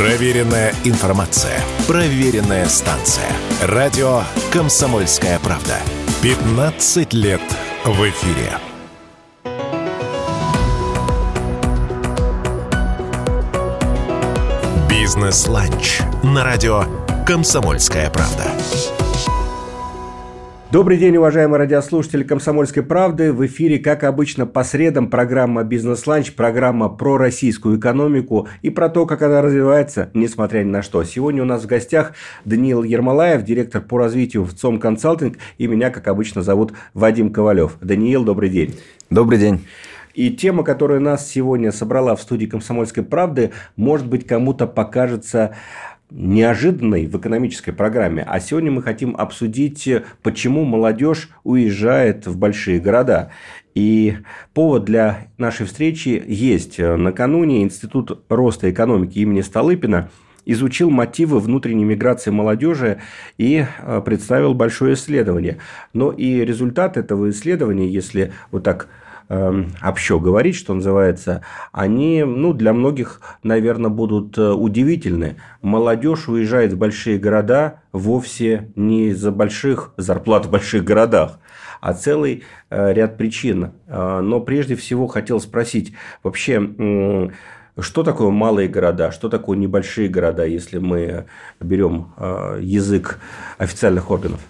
Проверенная информация. Проверенная станция. Радио «Комсомольская правда». 15 лет в эфире. «Бизнес-ланч» на радио «Комсомольская правда». Добрый день, уважаемые радиослушатели «Комсомольской правды». В эфире, как обычно, по средам программа «Бизнес-ланч», программа про российскую экономику и про то, как она развивается, несмотря ни на что. Сегодня у нас в гостях Даниил Ермолаев, директор по развитию в ЦОМ Консалтинг, и меня, как обычно, зовут Вадим Ковалев. Даниил, добрый день. Добрый день. И тема, которая нас сегодня собрала в студии «Комсомольской правды», может быть, кому-то покажется неожиданной в экономической программе. А сегодня мы хотим обсудить, почему молодежь уезжает в большие города. И повод для нашей встречи есть. Накануне Институт роста экономики имени Столыпина изучил мотивы внутренней миграции молодежи и э, представил большое исследование. Но и результат этого исследования, если вот так э, общо говорить, что называется, они ну, для многих, наверное, будут э, удивительны. Молодежь уезжает в большие города вовсе не из-за больших зарплат в больших городах, а целый э, ряд причин. Э, но прежде всего хотел спросить, вообще, что такое малые города, что такое небольшие города, если мы берем язык официальных органов?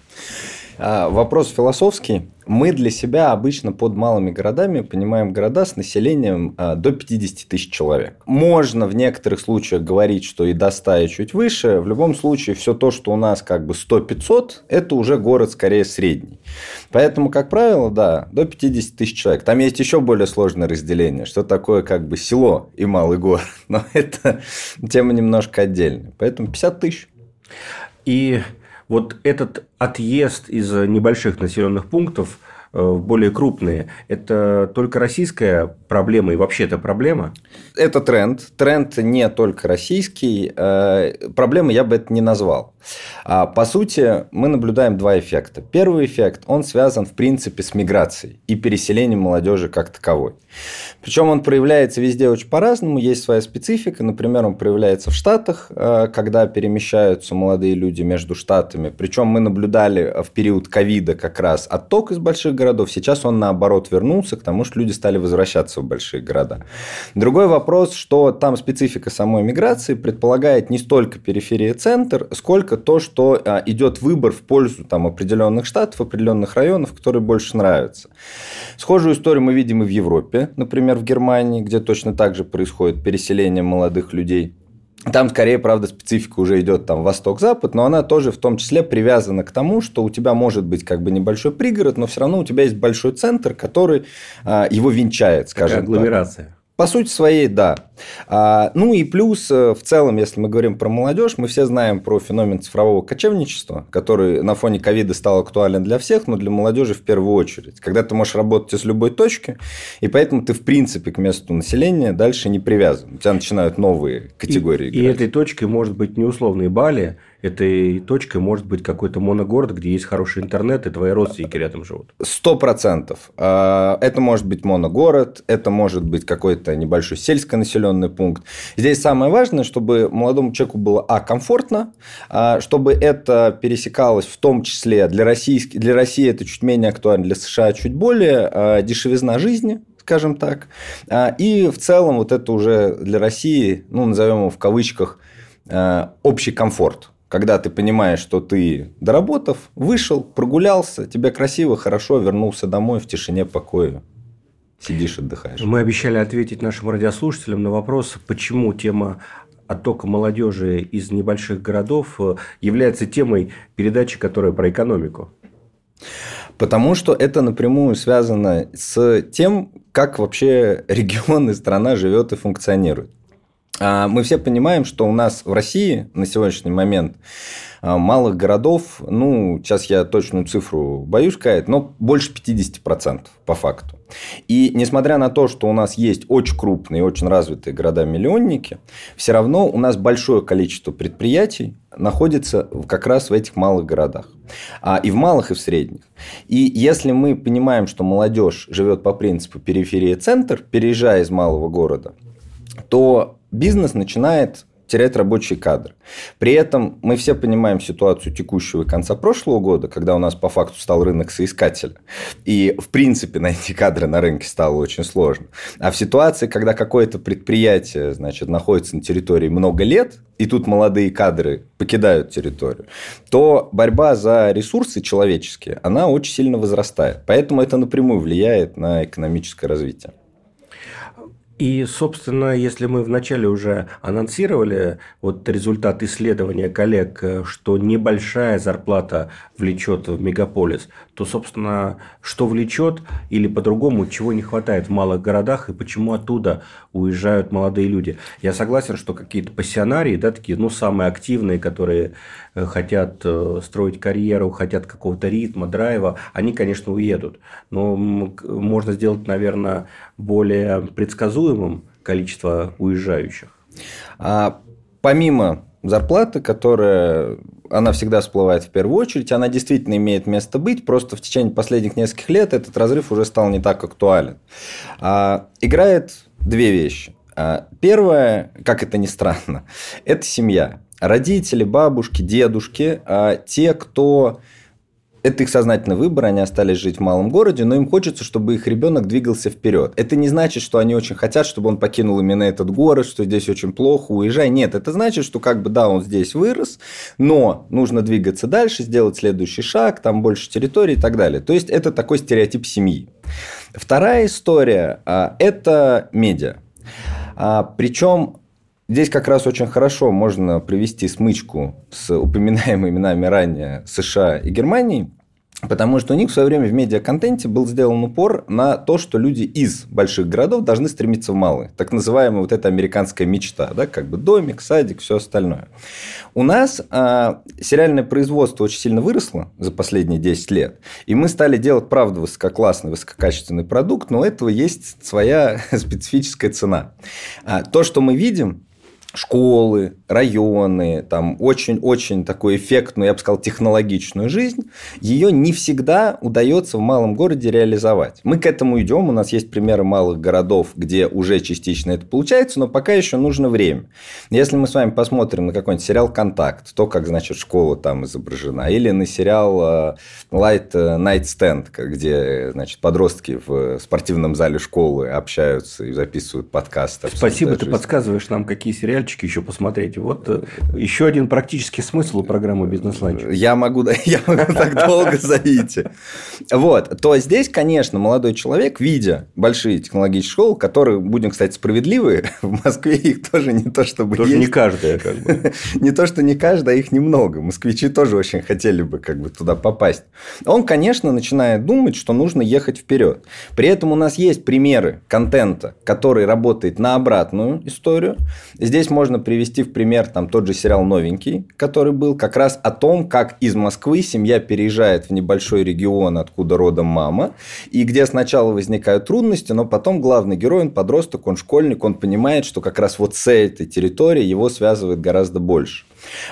А, вопрос философский. Мы для себя обычно под малыми городами понимаем города с населением а, до 50 тысяч человек. Можно в некоторых случаях говорить, что и до 100 и чуть выше. В любом случае, все то, что у нас как бы 100-500, это уже город скорее средний. Поэтому, как правило, да, до 50 тысяч человек. Там есть еще более сложное разделение, что такое как бы село и малый город. Но это тема немножко отдельная. Поэтому 50 тысяч. И вот этот отъезд из небольших населенных пунктов в более крупные, это только российская проблема и вообще это проблема? Это тренд. Тренд не только российский. Э, проблемы я бы это не назвал. А, по сути, мы наблюдаем два эффекта. Первый эффект, он связан, в принципе, с миграцией и переселением молодежи как таковой. Причем он проявляется везде очень по-разному, есть своя специфика. Например, он проявляется в Штатах, э, когда перемещаются молодые люди между штатами. Причем мы наблюдали в период ковида как раз отток из больших городов. Сейчас он, наоборот, вернулся к тому, что люди стали возвращаться в большие города. Другой вопрос, что там специфика самой миграции предполагает не столько периферия-центр, сколько только то, что а, идет выбор в пользу там, определенных штатов, определенных районов, которые больше нравятся. Схожую историю мы видим и в Европе, например, в Германии, где точно так же происходит переселение молодых людей. Там скорее, правда, специфика уже идет там восток-запад, но она тоже в том числе привязана к тому, что у тебя может быть как бы небольшой пригород, но все равно у тебя есть большой центр, который а, его венчает, скажем Такая агломерация. так. По сути своей, да. А, ну и плюс, э, в целом, если мы говорим про молодежь, мы все знаем про феномен цифрового кочевничества, который на фоне ковида стал актуален для всех, но для молодежи в первую очередь. Когда ты можешь работать из любой точки, и поэтому ты, в принципе, к месту населения дальше не привязан. У тебя начинают новые категории. И, и этой точкой может быть не условные Бали, этой точкой может быть какой-то моногород, где есть хороший интернет, и твои родственники рядом живут. Сто процентов. А, это может быть моногород, это может быть какой-то небольшой сельсконаселенный пункт. Здесь самое важное, чтобы молодому человеку было, а, комфортно, а, чтобы это пересекалось в том числе для, российских, для России это чуть менее актуально, для США чуть более, а, дешевизна жизни, скажем так. И в целом вот это уже для России, ну, назовем его в кавычках, общий комфорт когда ты понимаешь, что ты доработав, вышел, прогулялся, тебе красиво, хорошо, вернулся домой в тишине, покое. Сидишь, отдыхаешь. Мы обещали ответить нашим радиослушателям на вопрос, почему тема оттока молодежи из небольших городов э, является темой передачи, которая про экономику. Потому что это напрямую связано с тем, как вообще регион и страна живет и функционирует. А, мы все понимаем, что у нас в России на сегодняшний момент а, малых городов, ну, сейчас я точную цифру боюсь сказать, но больше 50% по факту. И несмотря на то, что у нас есть очень крупные, очень развитые города-миллионники, все равно у нас большое количество предприятий находится как раз в этих малых городах. А, и в малых, и в средних. И если мы понимаем, что молодежь живет по принципу периферия-центр, переезжая из малого города, то бизнес начинает терять рабочие кадры. При этом мы все понимаем ситуацию текущего и конца прошлого года, когда у нас по факту стал рынок соискателя. И, в принципе, найти кадры на рынке стало очень сложно. А в ситуации, когда какое-то предприятие значит, находится на территории много лет, и тут молодые кадры покидают территорию, то борьба за ресурсы человеческие, она очень сильно возрастает. Поэтому это напрямую влияет на экономическое развитие. И, собственно, если мы вначале уже анонсировали вот результат исследования коллег, что небольшая зарплата влечет в мегаполис, то, собственно, что влечет или по-другому, чего не хватает в малых городах и почему оттуда уезжают молодые люди. Я согласен, что какие-то пассионарии, да, такие, ну, самые активные, которые э, хотят э, строить карьеру, хотят какого-то ритма, драйва, они, конечно, уедут. Но можно сделать, наверное, более предсказуемым количество уезжающих. А помимо зарплаты, которая она всегда всплывает в первую очередь, она действительно имеет место быть, просто в течение последних нескольких лет этот разрыв уже стал не так актуален. А, играет две вещи. А, первое, как это ни странно, это семья. Родители, бабушки, дедушки, а, те, кто это их сознательный выбор, они остались жить в малом городе, но им хочется, чтобы их ребенок двигался вперед. Это не значит, что они очень хотят, чтобы он покинул именно этот город, что здесь очень плохо, уезжай. Нет, это значит, что как бы да, он здесь вырос, но нужно двигаться дальше, сделать следующий шаг, там больше территории и так далее. То есть это такой стереотип семьи. Вторая история а, – это медиа. А, Причем Здесь как раз очень хорошо можно привести смычку с упоминаемыми нами ранее США и Германией, Потому что у них в свое время в медиаконтенте был сделан упор на то, что люди из больших городов должны стремиться в малые. Так называемая вот эта американская мечта, да, как бы домик, садик, все остальное. У нас а, сериальное производство очень сильно выросло за последние 10 лет, и мы стали делать, правда, высококлассный, высококачественный продукт, но у этого есть своя специфическая цена. А, то, что мы видим, школы, районы, там очень-очень такую эффектную, я бы сказал, технологичную жизнь, ее не всегда удается в малом городе реализовать. Мы к этому идем, у нас есть примеры малых городов, где уже частично это получается, но пока еще нужно время. Если мы с вами посмотрим на какой-нибудь сериал «Контакт», то, как, значит, школа там изображена, или на сериал э, «Light Night Stand», где, значит, подростки в спортивном зале школы общаются и записывают подкасты. Спасибо, ты подсказываешь нам, какие сериалы сериальчики еще посмотреть. Вот э, еще один практический смысл у программы «Бизнес-ланч». Я могу, я могу так долго зайти. Вот. То здесь, конечно, молодой человек, видя большие технологические школы, которые, будем, кстати, справедливы, в Москве их тоже не то, чтобы Тоже не каждая, как бы. Не то, что не каждая, а их немного. Москвичи тоже очень хотели бы как бы туда попасть. Он, конечно, начинает думать, что нужно ехать вперед. При этом у нас есть примеры контента, который работает на обратную историю. Здесь можно привести в пример там тот же сериал «Новенький», который был как раз о том, как из Москвы семья переезжает в небольшой регион, откуда родом мама, и где сначала возникают трудности, но потом главный герой, он подросток, он школьник, он понимает, что как раз вот с этой территорией его связывает гораздо больше.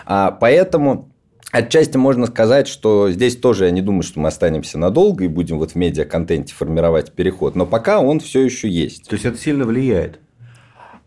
А, поэтому Отчасти можно сказать, что здесь тоже я не думаю, что мы останемся надолго и будем вот в медиа-контенте формировать переход, но пока он все еще есть. То есть это сильно влияет?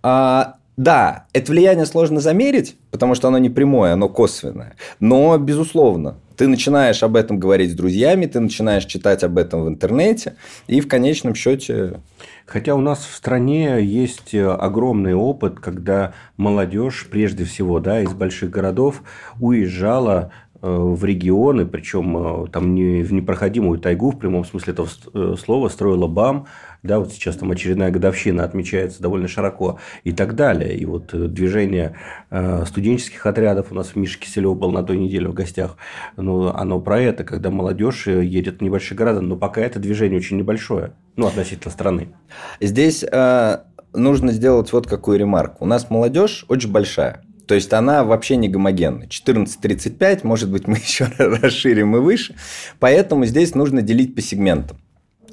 А, да, это влияние сложно замерить, потому что оно не прямое, оно косвенное. Но, безусловно, ты начинаешь об этом говорить с друзьями, ты начинаешь читать об этом в интернете, и в конечном счете... Хотя у нас в стране есть огромный опыт, когда молодежь, прежде всего, да, из больших городов уезжала э, в регионы, причем э, там не в непроходимую тайгу в прямом смысле этого э, слова, строила БАМ, да, вот сейчас там очередная годовщина отмечается довольно широко и так далее. И вот э, движение э, студенческих отрядов у нас в Мише Киселев был на той неделе в гостях, ну, оно про это, когда молодежь э, едет в небольшие города, но пока это движение очень небольшое, ну, относительно страны. Здесь э, нужно сделать вот какую ремарку. У нас молодежь очень большая. То есть она вообще не гомогенна. 14-35, может быть, мы еще расширим и выше. Поэтому здесь нужно делить по сегментам.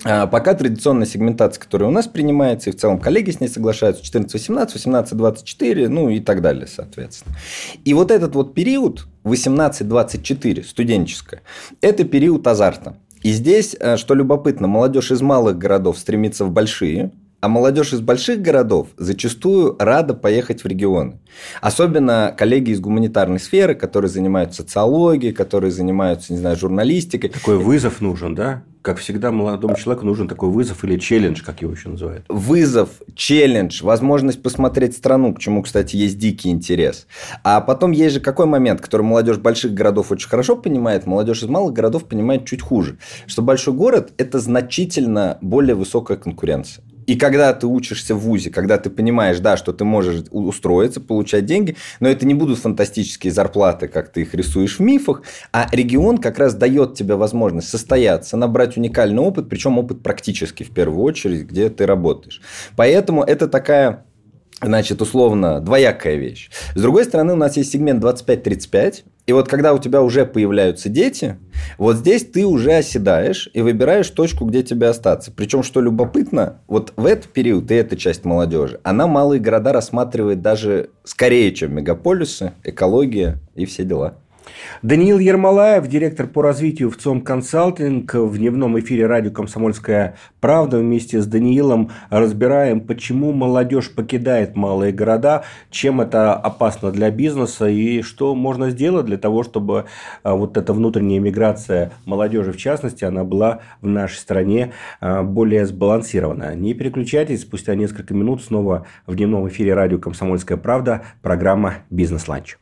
А, пока традиционная сегментация, которая у нас принимается, и в целом коллеги с ней соглашаются, 14-18, 18-24, ну и так далее, соответственно. И вот этот вот период 18-24, студенческая, это период азарта. И здесь, э, что любопытно, молодежь из малых городов стремится в большие, А молодежь из больших городов зачастую рада поехать в регионы. Особенно коллеги из гуманитарной сферы, которые занимаются социологией, которые занимаются, не знаю, журналистикой. Такой вызов нужен, да? Как всегда, молодому человеку нужен такой вызов или челлендж, как его еще называют. Вызов, челлендж, возможность посмотреть страну, к чему, кстати, есть дикий интерес. А потом есть же какой момент, который молодежь больших городов очень хорошо понимает, молодежь из малых городов понимает чуть хуже. Что большой город – это значительно более высокая конкуренция. И когда ты учишься в ВУЗе, когда ты понимаешь, да, что ты можешь устроиться, получать деньги, но это не будут фантастические зарплаты, как ты их рисуешь в мифах, а регион как раз дает тебе возможность состояться, набрать уникальный опыт, причем опыт практический в первую очередь, где ты работаешь. Поэтому это такая значит, условно, двоякая вещь. С другой стороны, у нас есть сегмент 25-35, и вот когда у тебя уже появляются дети, вот здесь ты уже оседаешь и выбираешь точку, где тебе остаться. Причем, что любопытно, вот в этот период и эта часть молодежи, она малые города рассматривает даже скорее, чем мегаполисы, экология и все дела. Даниил Ермолаев, директор по развитию в ЦОМ Консалтинг, в дневном эфире радио «Комсомольская правда». Вместе с Даниилом разбираем, почему молодежь покидает малые города, чем это опасно для бизнеса и что можно сделать для того, чтобы а, вот эта внутренняя миграция молодежи, в частности, она была в нашей стране а, более сбалансирована. Не переключайтесь, спустя несколько минут снова в дневном эфире радио «Комсомольская правда» программа «Бизнес-ланч».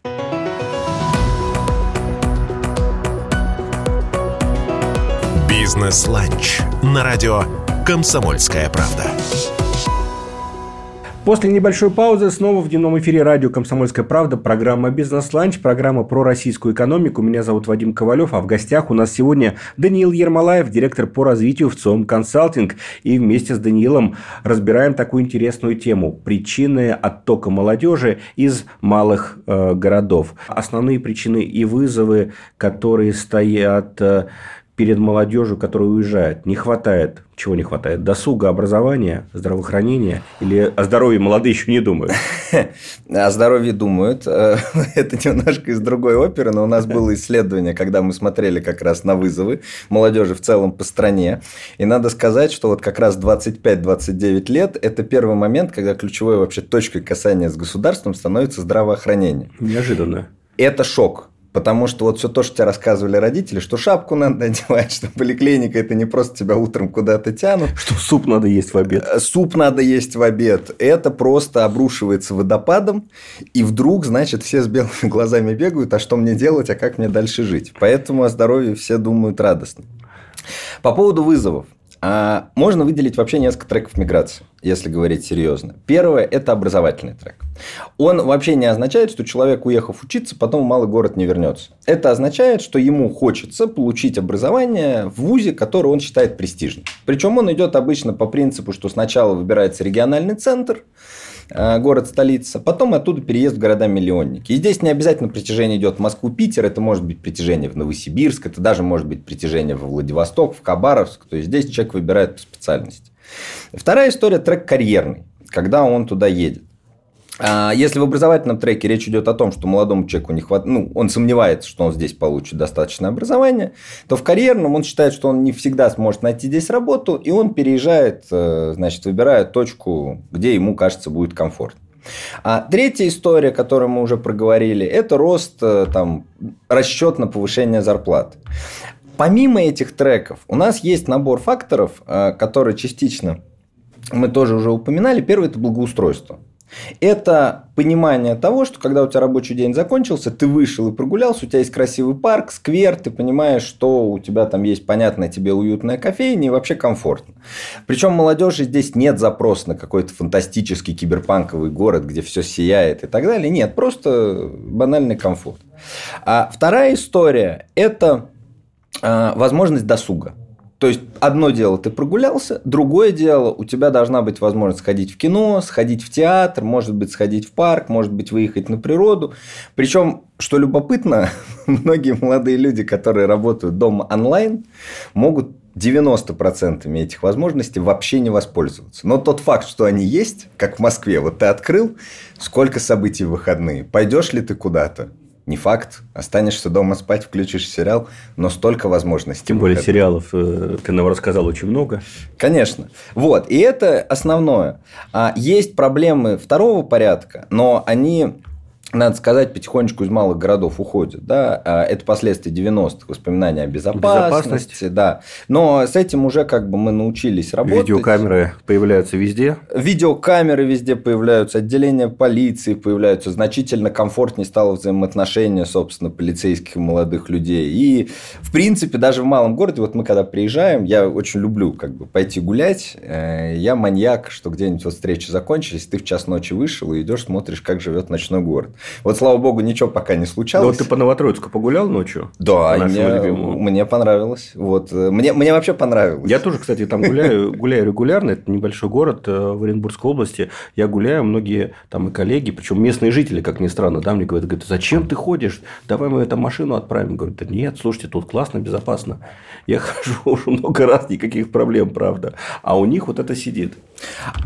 Бизнес-ланч на радио «Комсомольская правда». После небольшой паузы снова в дневном эфире радио «Комсомольская правда» программа «Бизнес-ланч», программа про российскую экономику. Меня зовут Вадим Ковалев, а в гостях у нас сегодня Даниил Ермолаев, директор по развитию в ЦОМ «Консалтинг». И вместе с Даниилом разбираем такую интересную тему – причины оттока молодежи из малых э, городов. Основные причины и вызовы, которые стоят э, перед молодежью, которая уезжает, не хватает. Чего не хватает? Досуга, образования, здравоохранения? Или о здоровье молодые еще не думают? О здоровье думают. Это немножко из другой оперы, но у нас было исследование, когда мы смотрели как раз на вызовы молодежи в целом по стране. И надо сказать, что вот как раз 25-29 лет – это первый момент, когда ключевой вообще точкой касания с государством становится здравоохранение. Неожиданно. Это шок. Потому что вот все то, что тебе рассказывали родители, что шапку надо одевать, что поликлиника это не просто тебя утром куда-то тянут. Что суп надо есть в обед. Э, суп надо есть в обед. Это просто обрушивается водопадом. И вдруг, значит, все с белыми глазами бегают, а что мне делать, а как мне дальше жить. Поэтому о здоровье все думают радостно. По поводу вызовов. А можно выделить вообще несколько треков миграции, если говорить серьезно. Первое – это образовательный трек. Он вообще не означает, что человек, уехав учиться, потом в малый город не вернется. Это означает, что ему хочется получить образование в ВУЗе, который он считает престижным. Причем он идет обычно по принципу, что сначала выбирается региональный центр, город-столица, потом оттуда переезд в города-миллионники. И здесь не обязательно притяжение идет в Москву-Питер, это может быть притяжение в Новосибирск, это даже может быть притяжение во Владивосток, в Хабаровск. То есть здесь человек выбирает по специальности. Вторая история – трек карьерный, когда он туда едет. А, если в образовательном треке речь идет о том, что молодому человеку не хватает, ну, он сомневается, что он здесь получит достаточное образование, то в карьерном он считает, что он не всегда сможет найти здесь работу, и он переезжает, э, значит, выбирает точку, где ему кажется будет комфортно. А третья история, которую мы уже проговорили, это рост, э, там, расчет на повышение зарплат. Помимо этих треков, у нас есть набор факторов, э, которые частично мы тоже уже упоминали. Первый – это благоустройство. Это понимание того, что когда у тебя рабочий день закончился, ты вышел и прогулялся, у тебя есть красивый парк, сквер, ты понимаешь, что у тебя там есть понятная тебе уютная кофейня и вообще комфортно. Причем молодежи здесь нет запроса на какой-то фантастический киберпанковый город, где все сияет и так далее. Нет, просто банальный комфорт. А вторая история – это а, возможность досуга. То есть, одно дело, ты прогулялся, другое дело, у тебя должна быть возможность сходить в кино, сходить в театр, может быть, сходить в парк, может быть, выехать на природу. Причем, что любопытно, многие молодые люди, которые работают дома онлайн, могут 90% этих возможностей вообще не воспользоваться. Но тот факт, что они есть, как в Москве, вот ты открыл, сколько событий в выходные, пойдешь ли ты куда-то, Не факт. Останешься дома спать, включишь сериал, но столько возможностей. Тем более сериалов э, ты нам рассказал очень много. Конечно. Вот. И это основное. А есть проблемы второго порядка, но они надо сказать, потихонечку из малых городов уходят. Да? А, это последствия 90-х, воспоминания о безопасности. безопасности. Да. Но с этим уже как бы мы научились работать. Видеокамеры появляются везде. Видеокамеры везде появляются, отделения полиции появляются. Значительно комфортнее стало взаимоотношение, собственно, полицейских и молодых людей. И, в принципе, даже в малом городе, вот мы когда приезжаем, я очень люблю как бы пойти гулять. Э, я маньяк, что где-нибудь вот встречи закончились, ты в час ночи вышел и идешь, смотришь, как живет ночной город. Вот, слава богу, ничего пока не случалось. Да вот ты по Новотроицку погулял ночью? Да, мне, мне понравилось. Вот. Э, мне, мне вообще понравилось. Я тоже, кстати, там гуляю, гуляю регулярно. Это небольшой город э, в Оренбургской области. Я гуляю, многие там и коллеги, причем местные жители, как ни странно, да, мне говорят, говорят, зачем ты ходишь? Давай мы эту машину отправим. Говорю, да нет, слушайте, тут классно, безопасно. Я хожу уже много раз, никаких проблем, правда. А у них вот это сидит.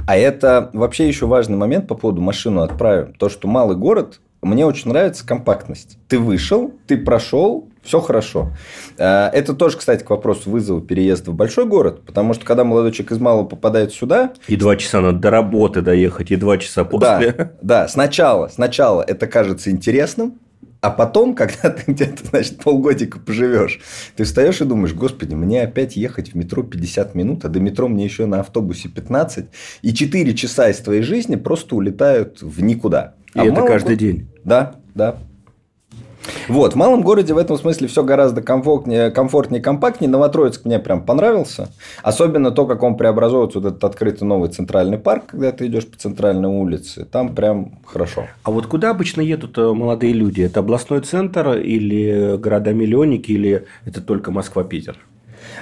А это вообще еще важный момент по поводу машину отправим. То, что малый город, мне очень нравится компактность. Ты вышел, ты прошел, все хорошо. Э, это тоже, кстати, к вопросу вызова переезда в большой город, потому что когда молодой человек из малого попадает сюда... И два часа надо до работы доехать, и два часа после. Да, да. Сначала, сначала это кажется интересным, а потом, когда ты где-то, значит, полгодика поживешь, ты встаешь и думаешь, господи, мне опять ехать в метро 50 минут, а до метро мне еще на автобусе 15, и 4 часа из твоей жизни просто улетают в никуда. И а это каждый день. Да, да. Вот, в малом городе в этом смысле все гораздо комфортнее, комфортнее компактнее. Новотроицк мне прям понравился. Особенно то, как он преобразуется, вот этот открытый новый центральный парк, когда ты идешь по центральной улице. Там прям хорошо. А вот куда обычно едут э, молодые люди? Это областной центр или города-миллионники, или это только Москва-Питер?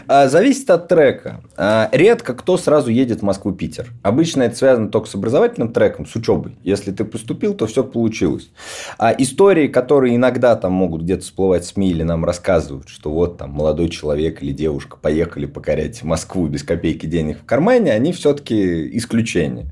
А, зависит от трека. А, редко кто сразу едет в Москву-Питер. Обычно это связано только с образовательным треком, с учебой. Если ты поступил, то все получилось. А истории, которые иногда там могут где-то всплывать в СМИ или нам рассказывают, что вот там молодой человек или девушка поехали покорять Москву без копейки денег в кармане, они все-таки исключения.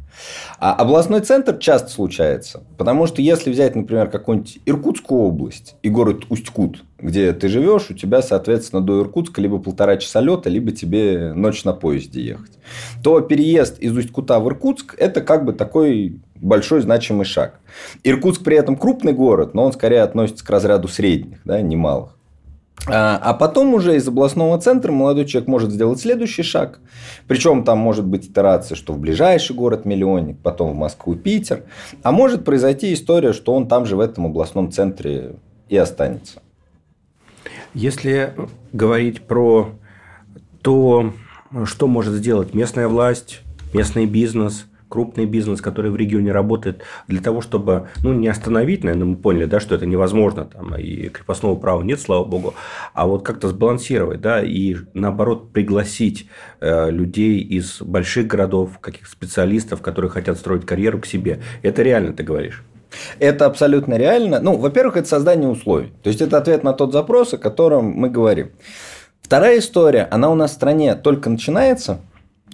А областной центр часто случается, потому что если взять, например, какую-нибудь Иркутскую область и город Усть-Кут, где ты живешь, у тебя, соответственно, до Иркутска либо полтора часа лета, либо тебе ночь на поезде ехать, то переезд из Усть-Кута в Иркутск – это как бы такой большой значимый шаг. Иркутск при этом крупный город, но он скорее относится к разряду средних, да, немалых. А, а потом уже из областного центра молодой человек может сделать следующий шаг. Причем там может быть итерация, что в ближайший город-миллионник, потом в Москву, Питер. А может произойти история, что он там же в этом областном центре и останется. Если говорить про то, что может сделать местная власть, местный бизнес – крупный бизнес, который в регионе работает, для того, чтобы, ну, не остановить, наверное, мы поняли, да, что это невозможно, там, и крепостного права нет, слава богу, а вот как-то сбалансировать, да, и наоборот пригласить э, людей из больших городов, каких специалистов, которые хотят строить карьеру к себе. Это реально, ты говоришь? Это абсолютно реально. Ну, во-первых, это создание условий. То есть, это ответ на тот запрос, о котором мы говорим. Вторая история, она у нас в стране только начинается –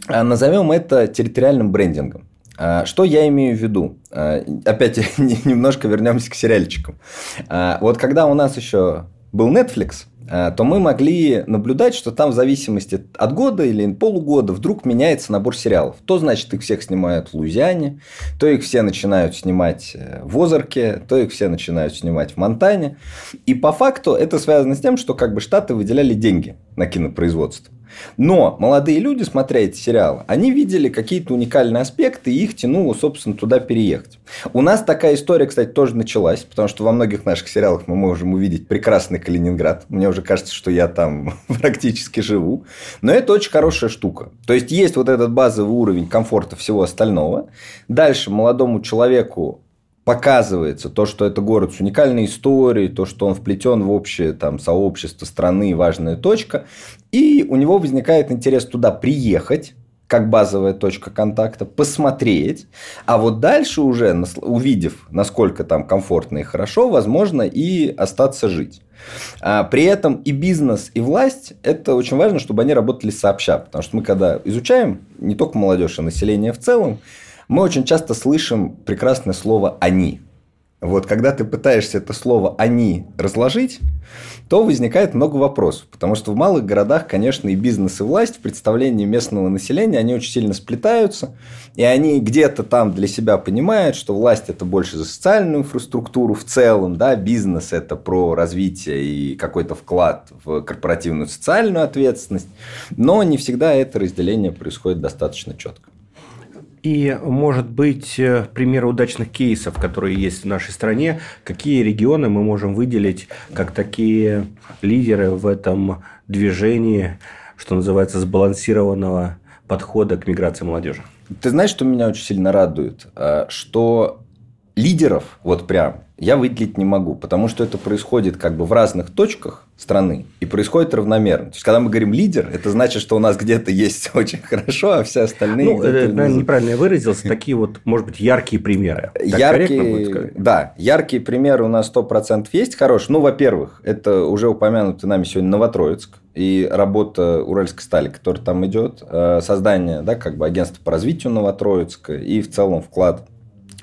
назовем это территориальным брендингом. А, что я имею в виду? А, опять немножко вернемся к сериальчикам. Вот когда у нас еще был Netflix, то мы могли наблюдать, что там в зависимости от года или полугода вдруг меняется набор сериалов. То, значит, их всех снимают в Луизиане, то их все начинают снимать э, в Озарке, то их все начинают снимать в Монтане. И по факту это связано с тем, что как бы штаты выделяли деньги на кинопроизводство. Но молодые люди, смотря эти сериалы, они видели какие-то уникальные аспекты, и их тянуло, собственно, туда переехать. У нас такая история, кстати, тоже началась, потому что во многих наших сериалах мы можем увидеть прекрасный Калининград. Мне уже кажется, что я там практически живу. Но это очень хорошая штука. То есть, есть вот этот базовый уровень комфорта всего остального. Дальше молодому человеку показывается то, что это город с уникальной историей, то, что он вплетен в общее там, сообщество страны, важная точка, и у него возникает интерес туда приехать, как базовая точка контакта, посмотреть, а вот дальше уже, увидев, насколько там комфортно и хорошо, возможно и остаться жить. А при этом и бизнес, и власть, это очень важно, чтобы они работали сообща, потому что мы когда изучаем не только молодежь, а население в целом, мы очень часто слышим прекрасное слово «они». вот когда ты пытаешься это слово «они» разложить, то возникает много вопросов. Потому что в малых городах, конечно, и бизнес, и власть в представлении местного населения, они очень сильно сплетаются. И они где-то там для себя понимают, что власть – это больше за социальную инфраструктуру в целом, да, бизнес – это про развитие и какой-то вклад в корпоративную социальную ответственность. Но не всегда это разделение происходит достаточно четко. И, может быть, э, примеры удачных кейсов, которые есть в нашей стране, какие регионы мы можем выделить как такие лидеры в этом движении, что называется, сбалансированного подхода к миграции молодежи? Ты знаешь, что меня очень сильно радует? Э, что лидеров, вот прям, я выделить не могу, потому что это происходит как бы в разных точках страны и происходит равномерно. То есть, когда мы говорим лидер, это значит, что у нас где-то есть очень хорошо, а все остальные... Ну, это, наверное, неправильно я выразился. Такие вот, может быть, яркие примеры. Так яркие, да, яркие примеры у нас 100% есть хорошие. Ну, во-первых, это уже упомянутый нами сегодня Новотроицк и работа Уральской стали, которая там идет, э, создание, да, как бы агентства по развитию Новотроицка и в целом вклад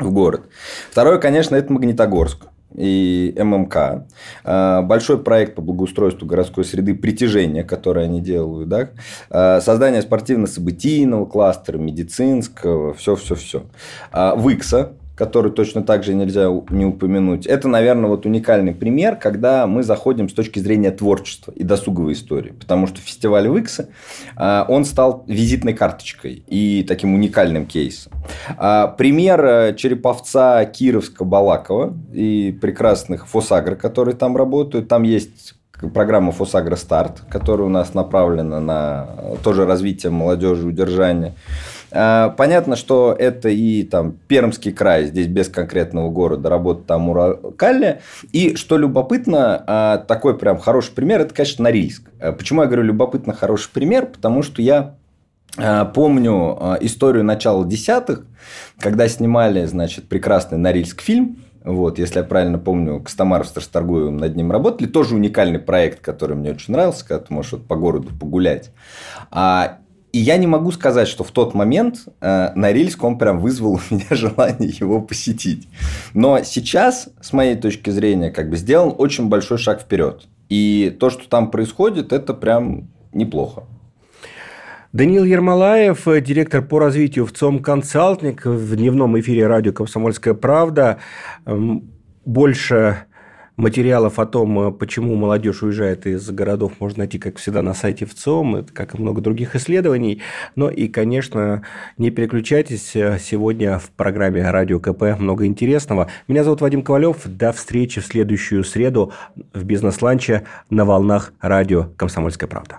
в город. Второе, конечно, это Магнитогорск и ММК. А, большой проект по благоустройству городской среды притяжения, который они делают. Да? А, создание спортивно-событийного кластера, медицинского, все-все-все. А, Викса, который точно так же нельзя не упомянуть. Это, наверное, вот уникальный пример, когда мы заходим с точки зрения творчества и досуговой истории. Потому что фестиваль Викса, а, он стал визитной карточкой и таким уникальным кейсом. А, пример э, Череповца, Кировска, Балакова и прекрасных Фосагро, которые там работают. Там есть программа Фосагро Старт, которая у нас направлена на тоже развитие молодежи, удержание. А, понятно, что это и там Пермский край, здесь без конкретного города, работа там уникальная. И что любопытно, а, такой прям хороший пример, это, конечно, Норильск. А, почему я говорю любопытно хороший пример? Потому что я помню историю начала десятых, когда снимали, значит, прекрасный Норильск фильм, вот, если я правильно помню, Костомаров с Расторгуевым над ним работали. Тоже уникальный проект, который мне очень нравился, когда ты можешь вот по городу погулять. А, и я не могу сказать, что в тот момент э, Норильск, он прям вызвал у меня желание его посетить. Но сейчас, с моей точки зрения, как бы сделан очень большой шаг вперед. И то, что там происходит, это прям неплохо. Даниил Ермолаев, директор по развитию в ЦОМ «Консалтинг» в дневном эфире радио «Комсомольская правда». Больше Материалов о том, э, почему молодежь уезжает из городов, можно найти, как всегда, на сайте ВЦОМ, как и много других исследований. Но и, конечно, не переключайтесь. Э, сегодня в программе «Радио КП» много интересного. Меня зовут Вадим Ковалев. До встречи в следующую среду в «Бизнес-ланче» на волнах радио «Комсомольская правда».